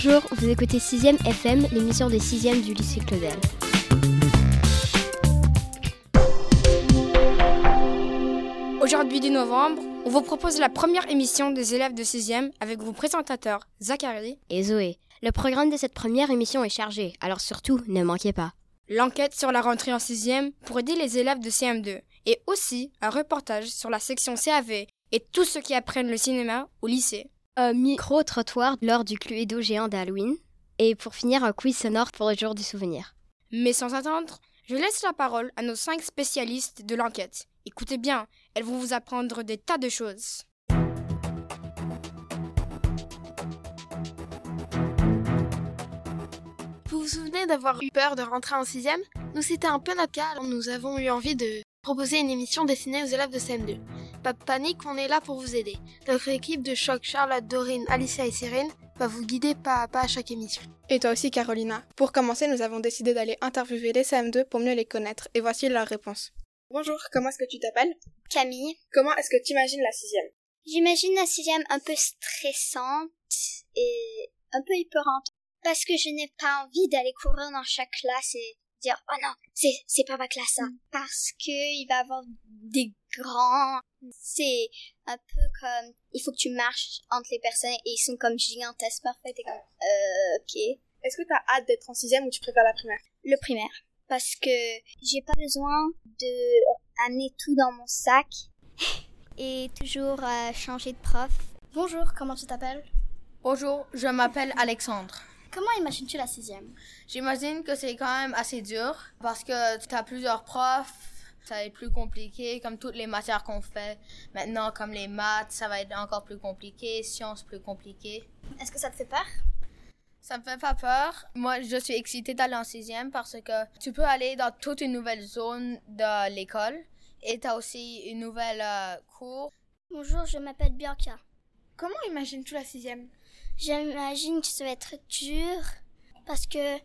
Bonjour, vous écoutez 6ème FM, l'émission des 6e du lycée Claudel. Aujourd'hui 10 novembre, on vous propose la première émission des élèves de 6e avec vos présentateurs Zachary et Zoé. Le programme de cette première émission est chargé, alors surtout ne manquez pas. L'enquête sur la rentrée en 6e pour aider les élèves de CM2 et aussi un reportage sur la section CAV et tous ceux qui apprennent le cinéma au lycée. Un micro-trottoir lors du Cluedo géant d'Halloween et pour finir un quiz sonore pour le jour du souvenir. Mais sans attendre, je laisse la parole à nos cinq spécialistes de l'enquête. Écoutez bien, elles vont vous apprendre des tas de choses. Vous vous souvenez d'avoir eu peur de rentrer en sixième? Nous, c'était un peu notre cas, nous avons eu envie de proposer une émission destinée aux élèves de CM2. Pas de panique, on est là pour vous aider. Notre équipe de choc, Charlotte, Dorine, Alicia et Cyrine, va vous guider pas à pas à chaque émission. Et toi aussi, Carolina. Pour commencer, nous avons décidé d'aller interviewer les CM2 pour mieux les connaître, et voici leurs réponses. Bonjour, comment est-ce que tu t'appelles? Camille. Comment est-ce que tu imagines la sixième? J'imagine la sixième un peu stressante et un peu épeurante parce que je n'ai pas envie d'aller courir dans chaque classe et dire oh non c'est c'est pas ma classe ça mm. parce que il va y avoir des grands c'est un peu comme il faut que tu marches entre les personnes et ils sont comme gigantesques parfait et comme euh, ok est-ce que tu as hâte d'être en sixième ou tu préfères la primaire? Le primaire parce que j'ai pas besoin de amener tout dans mon sac et toujours euh, changer de prof. Bonjour, comment tu t'appelles? Bonjour, je m'appelle Alexandre. Comment imagines-tu la sixième? J'imagine que c'est quand même assez dur parce que tu as plusieurs profs, ça va être plus compliqué comme toutes les matières qu'on fait. Maintenant, comme les maths, ça va être encore plus compliqué, sciences plus compliqué. Est-ce que ça te fait peur? Ça me fait pas peur. Moi, je suis excitée d'aller en sixième parce que tu peux aller dans toute une nouvelle zone de l'école et tu as aussi une nouvelle euh, cour. Bonjour, je m'appelle Bianca. Comment imagines-tu la sixième? J'imagine que ça va être dur parce que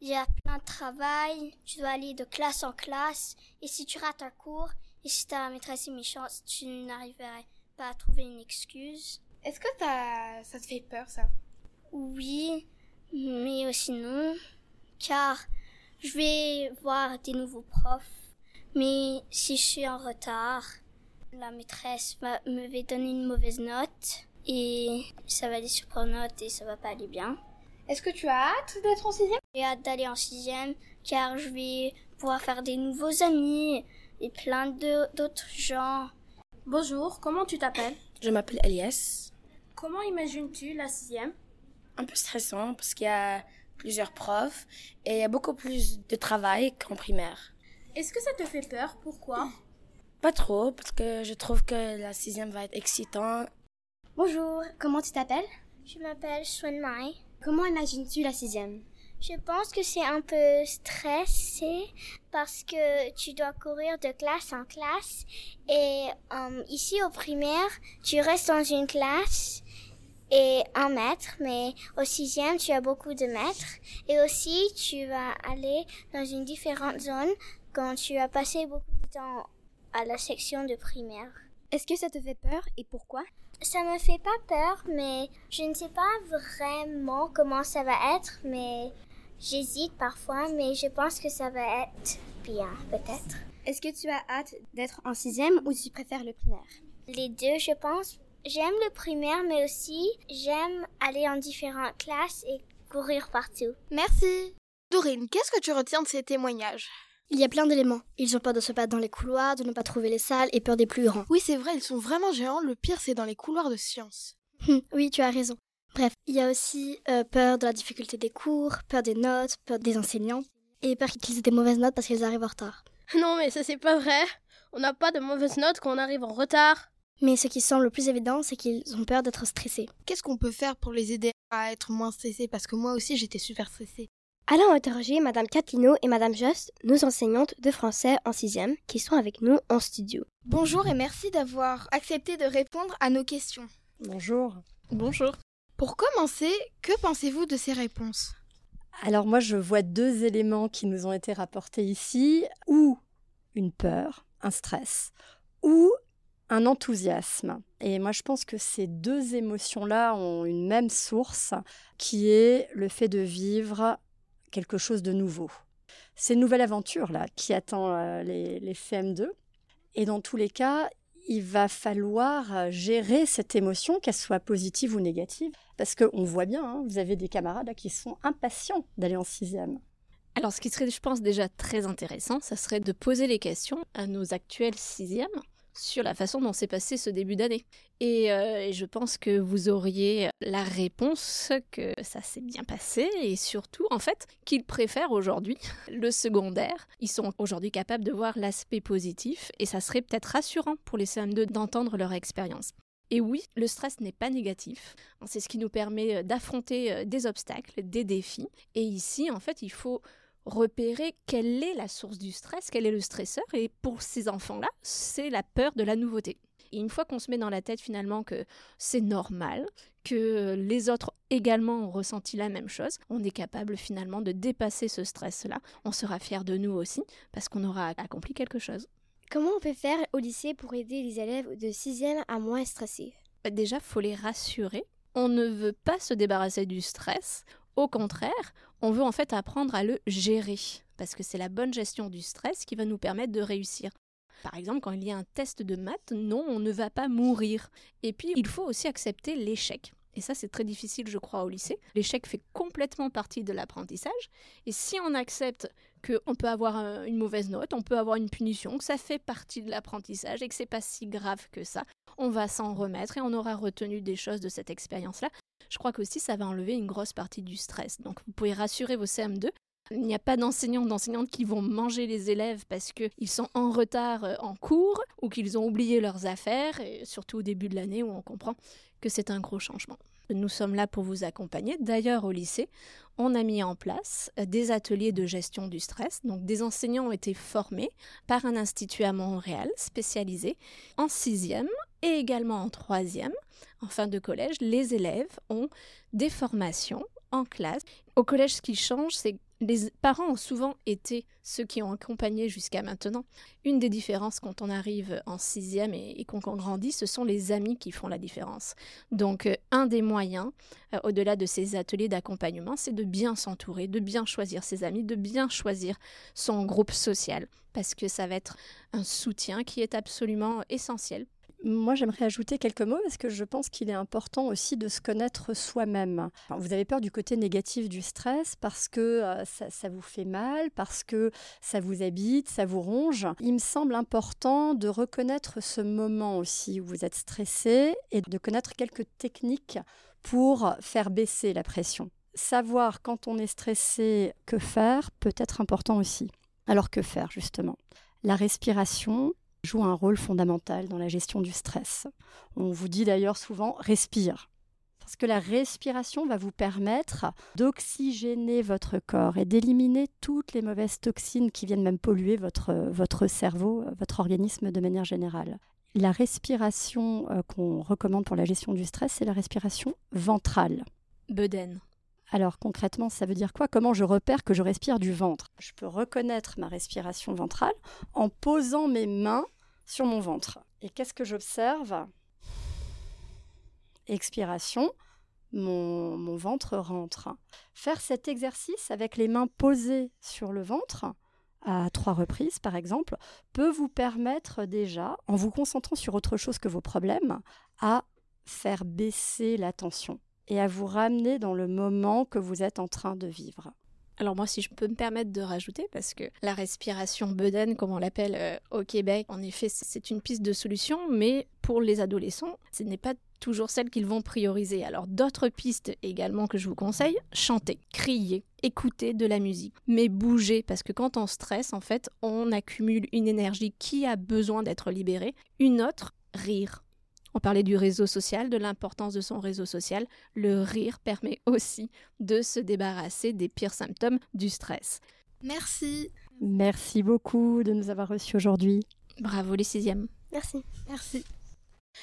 il y a plein de travail, tu dois aller de classe en classe et si tu rates un cours et si ta maîtresse est méchante, tu n'arriverais pas à trouver une excuse. Est-ce que ça te fait peur ça? Oui, mais aussi non, car je vais voir des nouveaux profs. Mais si je suis en retard, la maîtresse va, me va donner une mauvaise note et ça va aller sur note et ça va pas aller bien. Est-ce que tu as hâte d'être en sixième? J'ai hâte d'aller en sixième car je vais pouvoir faire des nouveaux amis et plein d'autres gens. Bonjour, comment tu t'appelles? Je m'appelle Elias. Comment imagines-tu la sixième? Un peu stressant parce qu'il y a plusieurs profs et il y a beaucoup plus de travail qu'en primaire. Est-ce que ça te fait peur? Pourquoi? Pas trop, parce que je trouve que la sixième va être excitant. Bonjour, comment tu t'appelles? Je m'appelle Mai. Comment imagines-tu la sixième? Je pense que c'est un peu stressé parce que tu dois courir de classe en classe et um, ici au primaire, tu restes dans une classe et un mètre, mais au sixième, tu as beaucoup de mètres. Et aussi, tu vas aller dans une différente zone quand tu as passé beaucoup de temps à la section de primaire. Est-ce que ça te fait peur et pourquoi? Ça me fait pas peur, mais je ne sais pas vraiment comment ça va être, mais j'hésite parfois, mais je pense que ça va être bien, peut-être. Est-ce que tu as hâte d'être en sixième ou tu préfères le primaire? Les deux, je pense, J'aime le primaire, mais aussi j'aime aller en différentes classes et courir partout. Merci. Dorine, qu'est-ce que tu retiens de ces témoignages? Il y a plein d'éléments. Ils ont peur de se battre dans les couloirs, de ne pas trouver les salles et peur des plus grands. Oui, c'est vrai, ils sont vraiment géants. Le pire, c'est dans les couloirs de sciences. Hum, oui, tu as raison. Bref, il y a aussi euh, peur de la difficulté des cours, peur des notes, peur des enseignants, et peur qu'ils aient des mauvaises notes parce qu'ils arrivent en retard. Non, mais ça, c'est pas vrai. On n'a pas de mauvaises notes quand on arrive en retard. Mais ce qui semble le plus évident, c'est qu'ils ont peur d'être stressés. Qu'est-ce qu'on peut faire pour les aider à être moins stressés? Parce que moi aussi, j'étais super stressée. Allons interroger Madame Catlino et Madame Just, nos enseignantes de français en sixième, qui sont avec nous en studio. Bonjour et merci d'avoir accepté de répondre à nos questions. Bonjour. Bonjour. Pour commencer, que pensez-vous de ces réponses? Alors moi, je vois deux éléments qui nous ont été rapportés ici, ou une peur, un stress, ou un enthousiasme. Et moi, je pense que ces deux émotions-là ont une même source, qui est le fait de vivre quelque chose de nouveau. C'est une nouvelle aventure-là qui attend euh, les, les CM2. Et dans tous les cas, il va falloir euh, gérer cette émotion, qu'elle soit positive ou négative, parce qu'on voit bien, hein, vous avez des camarades qui sont impatients d'aller en sixième. Alors, ce qui serait, je pense, déjà très intéressant, ça serait de poser les questions à nos actuels sixièmes sur la façon dont s'est passé ce début d'année. Et, euh, je pense que vous auriez la réponse que ça s'est bien passé et surtout, en fait, qu'ils préfèrent aujourd'hui le secondaire. Ils sont aujourd'hui capables de voir l'aspect positif et ça serait peut-être rassurant pour les CM2 d'entendre leur expérience. Et oui, le stress n'est pas négatif. C'est ce qui nous permet d'affronter euh, des obstacles, des défis. Et ici, en fait, il faut repérer quelle est la source du stress, quel est le stresseur. Et pour ces enfants-là, c'est la peur de la nouveauté. Et une fois qu'on se met dans la tête finalement que c'est normal, que les autres également ont ressenti la même chose, on est capable finalement de dépasser ce stress-là. On sera fier de nous aussi parce qu'on aura accompli quelque chose. Comment on peut faire au lycée pour aider les élèves de 6e à moins stresser? Déjà, faut les rassurer. On ne veut pas se débarrasser du stress. Au contraire, on veut en fait apprendre à le gérer, parce que c'est la bonne gestion du stress qui va nous permettre de réussir. Par exemple, quand il y a un test de maths, non, on ne va pas mourir. Et puis, il faut aussi accepter l'échec. Et ça, c'est très difficile, je crois, au lycée. L'échec fait complètement partie de l'apprentissage. Et si on accepte qu'on peut avoir une mauvaise note, on peut avoir une punition, que ça fait partie de l'apprentissage et que c'est pas si grave que ça, on va s'en remettre et on aura retenu des choses de cette expérience-là je crois qu'aussi ça va enlever une grosse partie du stress. Donc vous pouvez rassurer vos CM2. Il n'y a pas d'enseignants, d'enseignantes qui vont manger les élèves parce qu'ils sont en retard euh, en cours ou qu'ils ont oublié leurs affaires, et surtout au début de l'année où on comprend que c'est un gros changement. Nous sommes là pour vous accompagner. D'ailleurs, au lycée, on a mis en place euh, des ateliers de gestion du stress. Donc, des enseignants ont été formés par un institut à Montréal spécialisé en sixième et également en troisième. En fin de collège, les élèves ont des formations en classe. Au collège, ce qui change, c'est les parents ont souvent été ceux qui ont accompagné jusqu'à maintenant. Une des différences quand on arrive en sixième et, qu'on grandit, ce sont les amis qui font la différence. Donc, euh, un des moyens, euh, au-delà de ces ateliers d'accompagnement, c'est de bien s'entourer, de bien choisir ses amis, de bien choisir son groupe social, parce que ça va être un soutien qui est absolument essentiel moi, j'aimerais ajouter quelques mots parce que je pense qu'il est important aussi de se connaître soi-même. vous avez peur du côté négatif du stress parce que euh, ça, vous fait mal, parce que ça vous habite, ça vous ronge. Il me semble important de reconnaître ce moment aussi où vous êtes stressé et de connaître quelques techniques pour faire baisser la pression. Savoir quand on est stressé que faire peut être important aussi. Alors que faire justement? La respiration, joue un rôle fondamental dans la gestion du stress. On vous dit d'ailleurs souvent respire. Parce que la respiration va vous permettre d'oxygéner votre corps et d'éliminer toutes les mauvaises toxines qui viennent même polluer votre, votre cerveau, votre organisme de manière générale. La respiration euh, qu'on recommande pour la gestion du stress, c'est la respiration ventrale. Beden. Alors concrètement, ça veut dire quoi? Comment je repère que je respire du ventre? Je peux reconnaître ma respiration ventrale en posant mes mains sur mon ventre. Et qu'est-ce que j'observe? Expiration, mon, ventre rentre. Faire cet exercice avec les mains posées sur le ventre, à trois reprises par exemple, peut vous permettre déjà, en vous concentrant sur autre chose que vos problèmes, à faire baisser la tension et à vous ramener dans le moment que vous êtes en train de vivre. Alors moi, si je peux me permettre de rajouter, parce que la respiration Beden, comme on l'appelle euh, au Québec, en effet, c'est une piste de solution, mais pour les adolescents, ce n'est pas toujours celle qu'ils vont prioriser. Alors d'autres pistes également que je vous conseille, chanter, crier, écouter de la musique, mais bouger, parce que quand on stresse, en fait, on accumule une énergie qui a besoin d'être libérée. Une autre, rire. On parlait du réseau social, de l'importance de son réseau social. Le rire permet aussi de se débarrasser des pires symptômes du stress. Merci. Merci beaucoup de nous avoir reçus aujourd'hui. Bravo les sixièmes. Merci. Merci.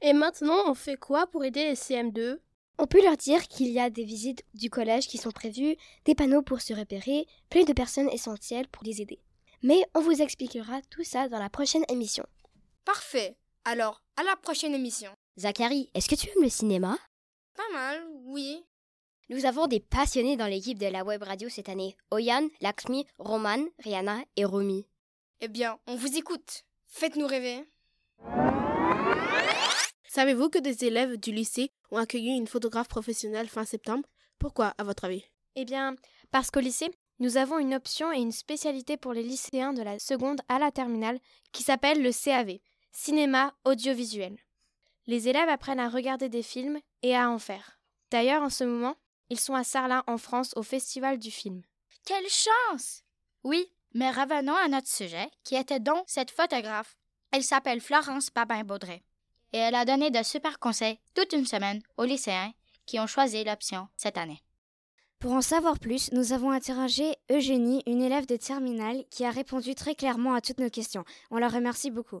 Et maintenant, on fait quoi pour aider les CM2 On peut leur dire qu'il y a des visites du collège qui sont prévues, des panneaux pour se repérer, plein de personnes essentielles pour les aider. Mais on vous expliquera tout ça dans la prochaine émission. Parfait. Alors, à la prochaine émission. Zachary, est-ce que tu aimes le cinéma? Pas mal, oui. Nous avons des passionnés dans l'équipe de la web radio cette année. Oyan, Lakshmi, Roman, Rihanna et Romy. Eh bien, on vous écoute. Faites-nous rêver. Savez-vous que des élèves du lycée ont accueilli une photographe professionnelle fin septembre? Pourquoi, à votre avis? Eh bien, parce qu'au lycée, nous avons une option et une spécialité pour les lycéens de la seconde à la terminale qui s'appelle le CAV, cinéma audiovisuel. Les élèves apprennent à regarder des films et à en faire. D'ailleurs, en ce moment, ils sont à Sarlat en France au Festival du film. Quelle chance Oui, mais revenons à notre sujet, qui était donc cette photographe. Elle s'appelle Florence Babin-Baudret. Et elle a donné de super conseils toute une semaine aux lycéens qui ont choisi l'option cette année. Pour en savoir plus, nous avons interrogé Eugénie, une élève de terminale, qui a répondu très clairement à toutes nos questions. On la remercie beaucoup.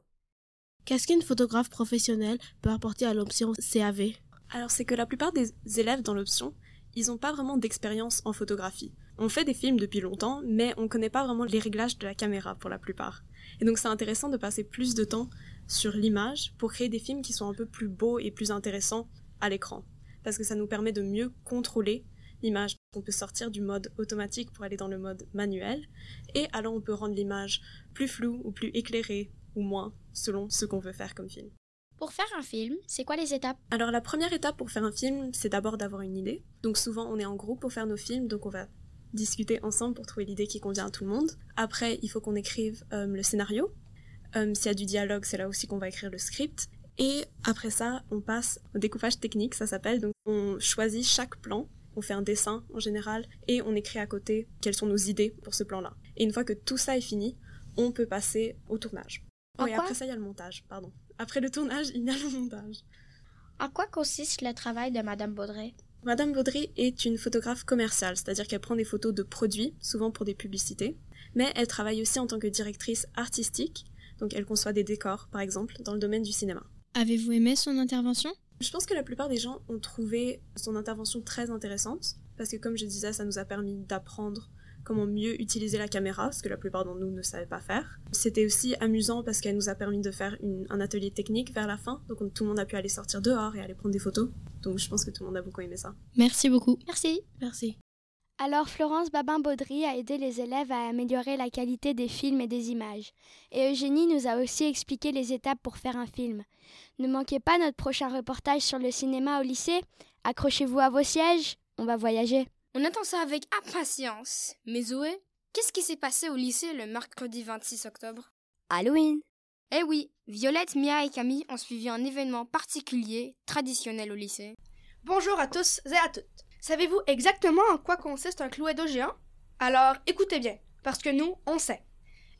Qu'est-ce qu'une photographe professionnelle peut apporter à l'option CAV Alors c'est que la plupart des élèves dans l'option, ils n'ont pas vraiment d'expérience en photographie. On fait des films depuis longtemps, mais on ne connaît pas vraiment les réglages de la caméra pour la plupart. Et donc c'est intéressant de passer plus de temps sur l'image pour créer des films qui sont un peu plus beaux et plus intéressants à l'écran. Parce que ça nous permet de mieux contrôler l'image. On peut sortir du mode automatique pour aller dans le mode manuel, et alors on peut rendre l'image plus floue ou plus éclairée ou moins, selon ce qu'on veut faire comme film. Pour faire un film, c'est quoi les étapes? Alors la première étape pour faire un film, c'est d'abord d'avoir une idée. Donc souvent on est en groupe pour faire nos films, donc on va discuter ensemble pour trouver l'idée qui convient à tout le monde. Après, il faut qu'on écrive euh, le scénario. Euh, S'il y a du dialogue, c'est là aussi qu'on va écrire le script. Et après ça, on passe au découpage technique, ça s'appelle. Donc on choisit chaque plan on fait un dessin en général et on écrit à côté quelles sont nos idées pour ce plan-là. Et une fois que tout ça est fini, on peut passer au tournage. Oh, et après ça, il y a le montage, pardon. Après le tournage, il y a le montage. En quoi consiste le travail de Madame Baudry Madame Baudry est une photographe commerciale, c'est-à-dire qu'elle prend des photos de produits, souvent pour des publicités, mais elle travaille aussi en tant que directrice artistique, donc elle conçoit des décors, par exemple, dans le domaine du cinéma. Avez-vous aimé son intervention? Je pense que la plupart des gens ont trouvé son intervention très intéressante, parce que comme je disais, ça nous a permis d'apprendre comment mieux utiliser la caméra, ce que la plupart d'entre nous ne savaient pas faire. C'était aussi amusant parce qu'elle nous a permis de faire un atelier technique vers la fin, donc tout le monde a pu aller sortir dehors et aller prendre des photos. Donc je pense que tout le monde a beaucoup aimé ça. Merci beaucoup. Merci. Merci. Alors Florence Babin-Baudry a aidé les élèves à améliorer la qualité des films et des images. Et Eugénie nous a aussi expliqué les étapes pour faire un film. Ne manquez pas notre prochain reportage sur le cinéma au lycée. Accrochez-vous à vos sièges, on va voyager. On attend ça avec impatience. Mais Zoé, qu'est-ce qui s'est passé au lycée le mercredi 26 octobre? Halloween. Eh oui, Violette, Mia et Camille ont suivi un événement particulier, traditionnel au lycée. Bonjour à tous et à toutes. Savez-vous exactement en quoi consiste un Cluedo géant? Alors écoutez bien, parce que nous, on sait.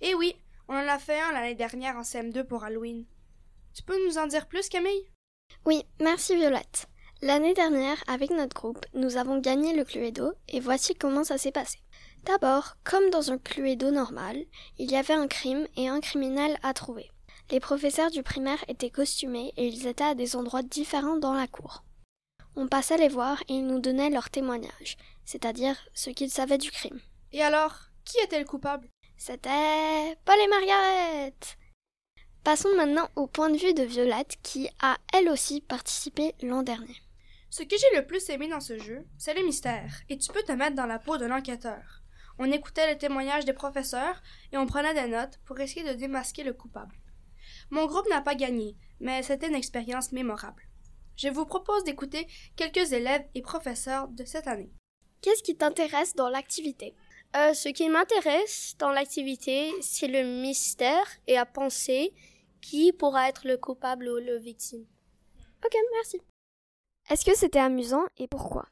Eh oui, on en a fait un l'année dernière en CM2 pour Halloween. Tu peux nous en dire plus, Camille? Oui, merci Violette. L'année dernière, avec notre groupe, nous avons gagné le Cluedo et voici comment ça s'est passé. D'abord, comme dans un Cluedo normal, il y avait un crime et un criminel à trouver. Les professeurs du primaire étaient costumés et ils étaient à des endroits différents dans la cour. On passait les voir et ils nous donnaient leur témoignage, c'est-à-dire ce qu'ils savaient du crime. Et alors, qui était le coupable? C'était Paul et Margaret. Passons maintenant au point de vue de Violette qui a elle aussi participé l'an dernier. Ce que j'ai le plus aimé dans ce jeu, c'est le mystère, et tu peux te mettre dans la peau de l'enquêteur. On écoutait les témoignages des professeurs et on prenait des notes pour essayer de démasquer le coupable. Mon groupe n'a pas gagné, mais c'était une expérience mémorable je vous propose d'écouter quelques élèves et professeurs de cette année. Qu'est-ce qui t'intéresse dans l'activité? Euh, Ce qui m'intéresse dans l'activité, c'est le mystère et à penser qui pourra être le coupable ou le victime. Ok, merci. Est-ce que c'était amusant et pourquoi?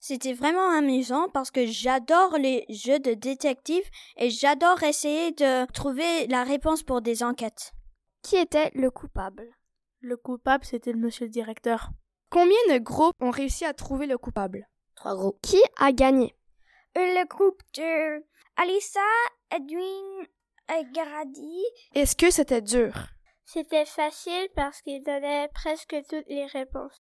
C'était vraiment amusant parce que j'adore les jeux de détective et j'adore essayer de trouver la réponse pour des enquêtes. Qui était le coupable? Le coupable, c'était le monsieur le directeur. Combien de groupes ont réussi à trouver le coupable? Trois groupes. Qui a gagné? Le groupe de Alissa, Edwin et Grady. Est-ce que c'était dur? C'était facile parce qu'il donnait presque toutes les réponses.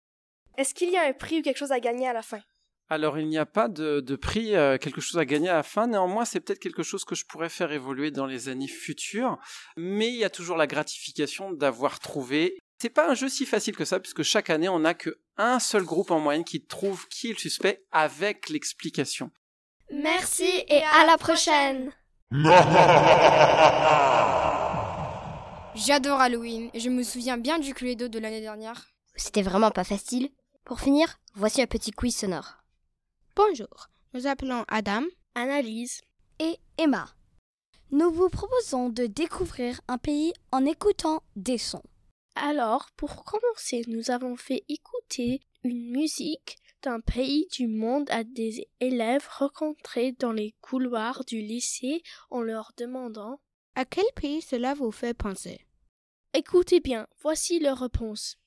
Est-ce qu'il y a un prix ou quelque chose à gagner à la fin? Alors, il n'y a pas de, de prix, euh, quelque chose à gagner à la fin. Néanmoins, c'est peut-être quelque chose que je pourrais faire évoluer dans les années futures. Mais il y a toujours la gratification d'avoir trouvé. C'est pas un jeu si facile que ça, puisque chaque année, on n'a que un seul groupe en moyenne qui trouve qui est le suspect avec l'explication. Merci et à la prochaine. J'adore Halloween et je me souviens bien du Cluedo de l'année dernière. C'était vraiment pas facile. Pour finir, voici un petit quiz sonore. Bonjour, nous appelons Adam, Analyse et Emma. Nous vous proposons de découvrir un pays en écoutant des sons. Alors, pour commencer, nous avons fait écouter une musique d'un pays du monde à des élèves rencontrés dans les couloirs du lycée en leur demandant À quel pays cela vous fait penser? Écoutez bien, voici leur réponse.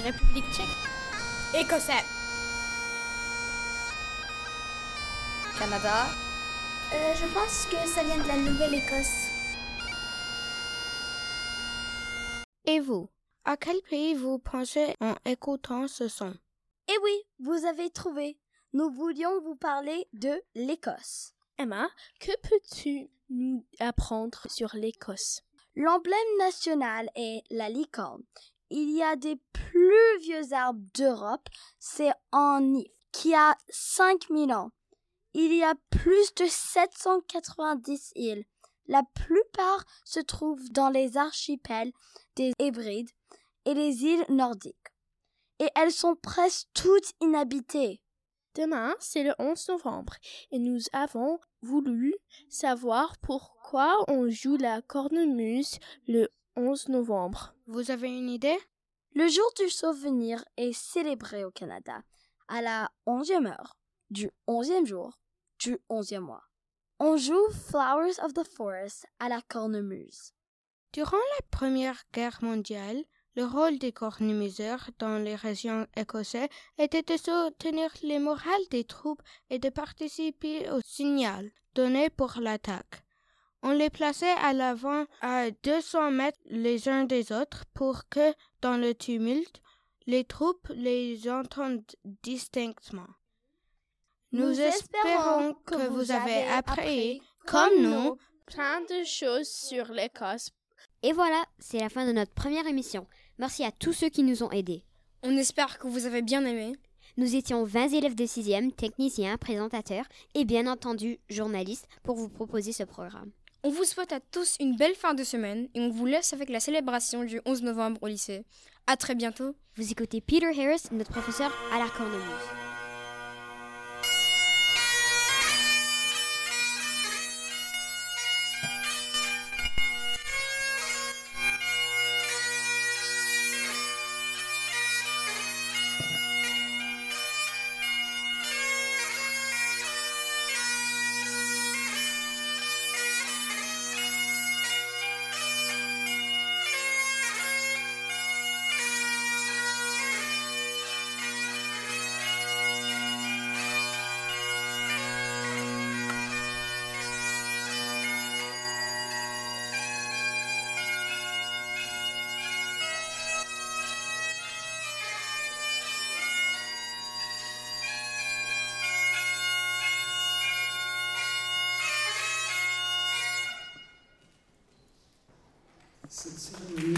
République tchèque. Écossais. Canada. Euh, je pense que ça vient de la Nouvelle-Écosse. Et vous? À quel pays vous pensez en écoutant ce son? Eh oui, vous avez trouvé. Nous voulions vous parler de l'Écosse. Emma, que peux-tu nous apprendre sur l'Écosse? L'emblème national est la licorne. Il y a des plus vieux arbres d'Europe, c'est en If, qui a 5000 ans. Il y a plus de 790 îles. La plupart se trouvent dans les archipels des Hébrides et les îles nordiques. Et elles sont presque toutes inhabitées. Demain, c'est le 11 novembre et nous avons voulu savoir pourquoi on joue la cornemuse le 11 novembre. Vous avez une idée? Le jour du souvenir est célébré au Canada à la onzième heure du onzième jour du onzième mois. On joue Flowers of the Forest à la cornemuse. Durant la Première Guerre mondiale, le rôle des cornemuseurs dans les régions écossaises était de soutenir les morales des troupes et de participer au signal donné pour l'attaque. On les plaçait à l'avant à 200 mètres les uns des autres pour que, dans le tumulte, les troupes les entendent distinctement. Nous, espérons que vous avez appris, comme nous, plein de choses sur l'Écosse. Et voilà, c'est la fin de notre première émission. Merci à tous ceux qui nous ont aidés. On espère que vous avez bien aimé. Nous étions 20 élèves de 6e, techniciens, présentateurs et bien entendu journalistes pour vous proposer ce programme. On vous souhaite à tous une belle fin de semaine et on vous laisse avec la célébration du 11 novembre au lycée. À très bientôt. Vous écoutez Peter Harris, notre professeur à la cornemuse. Cette cérémonie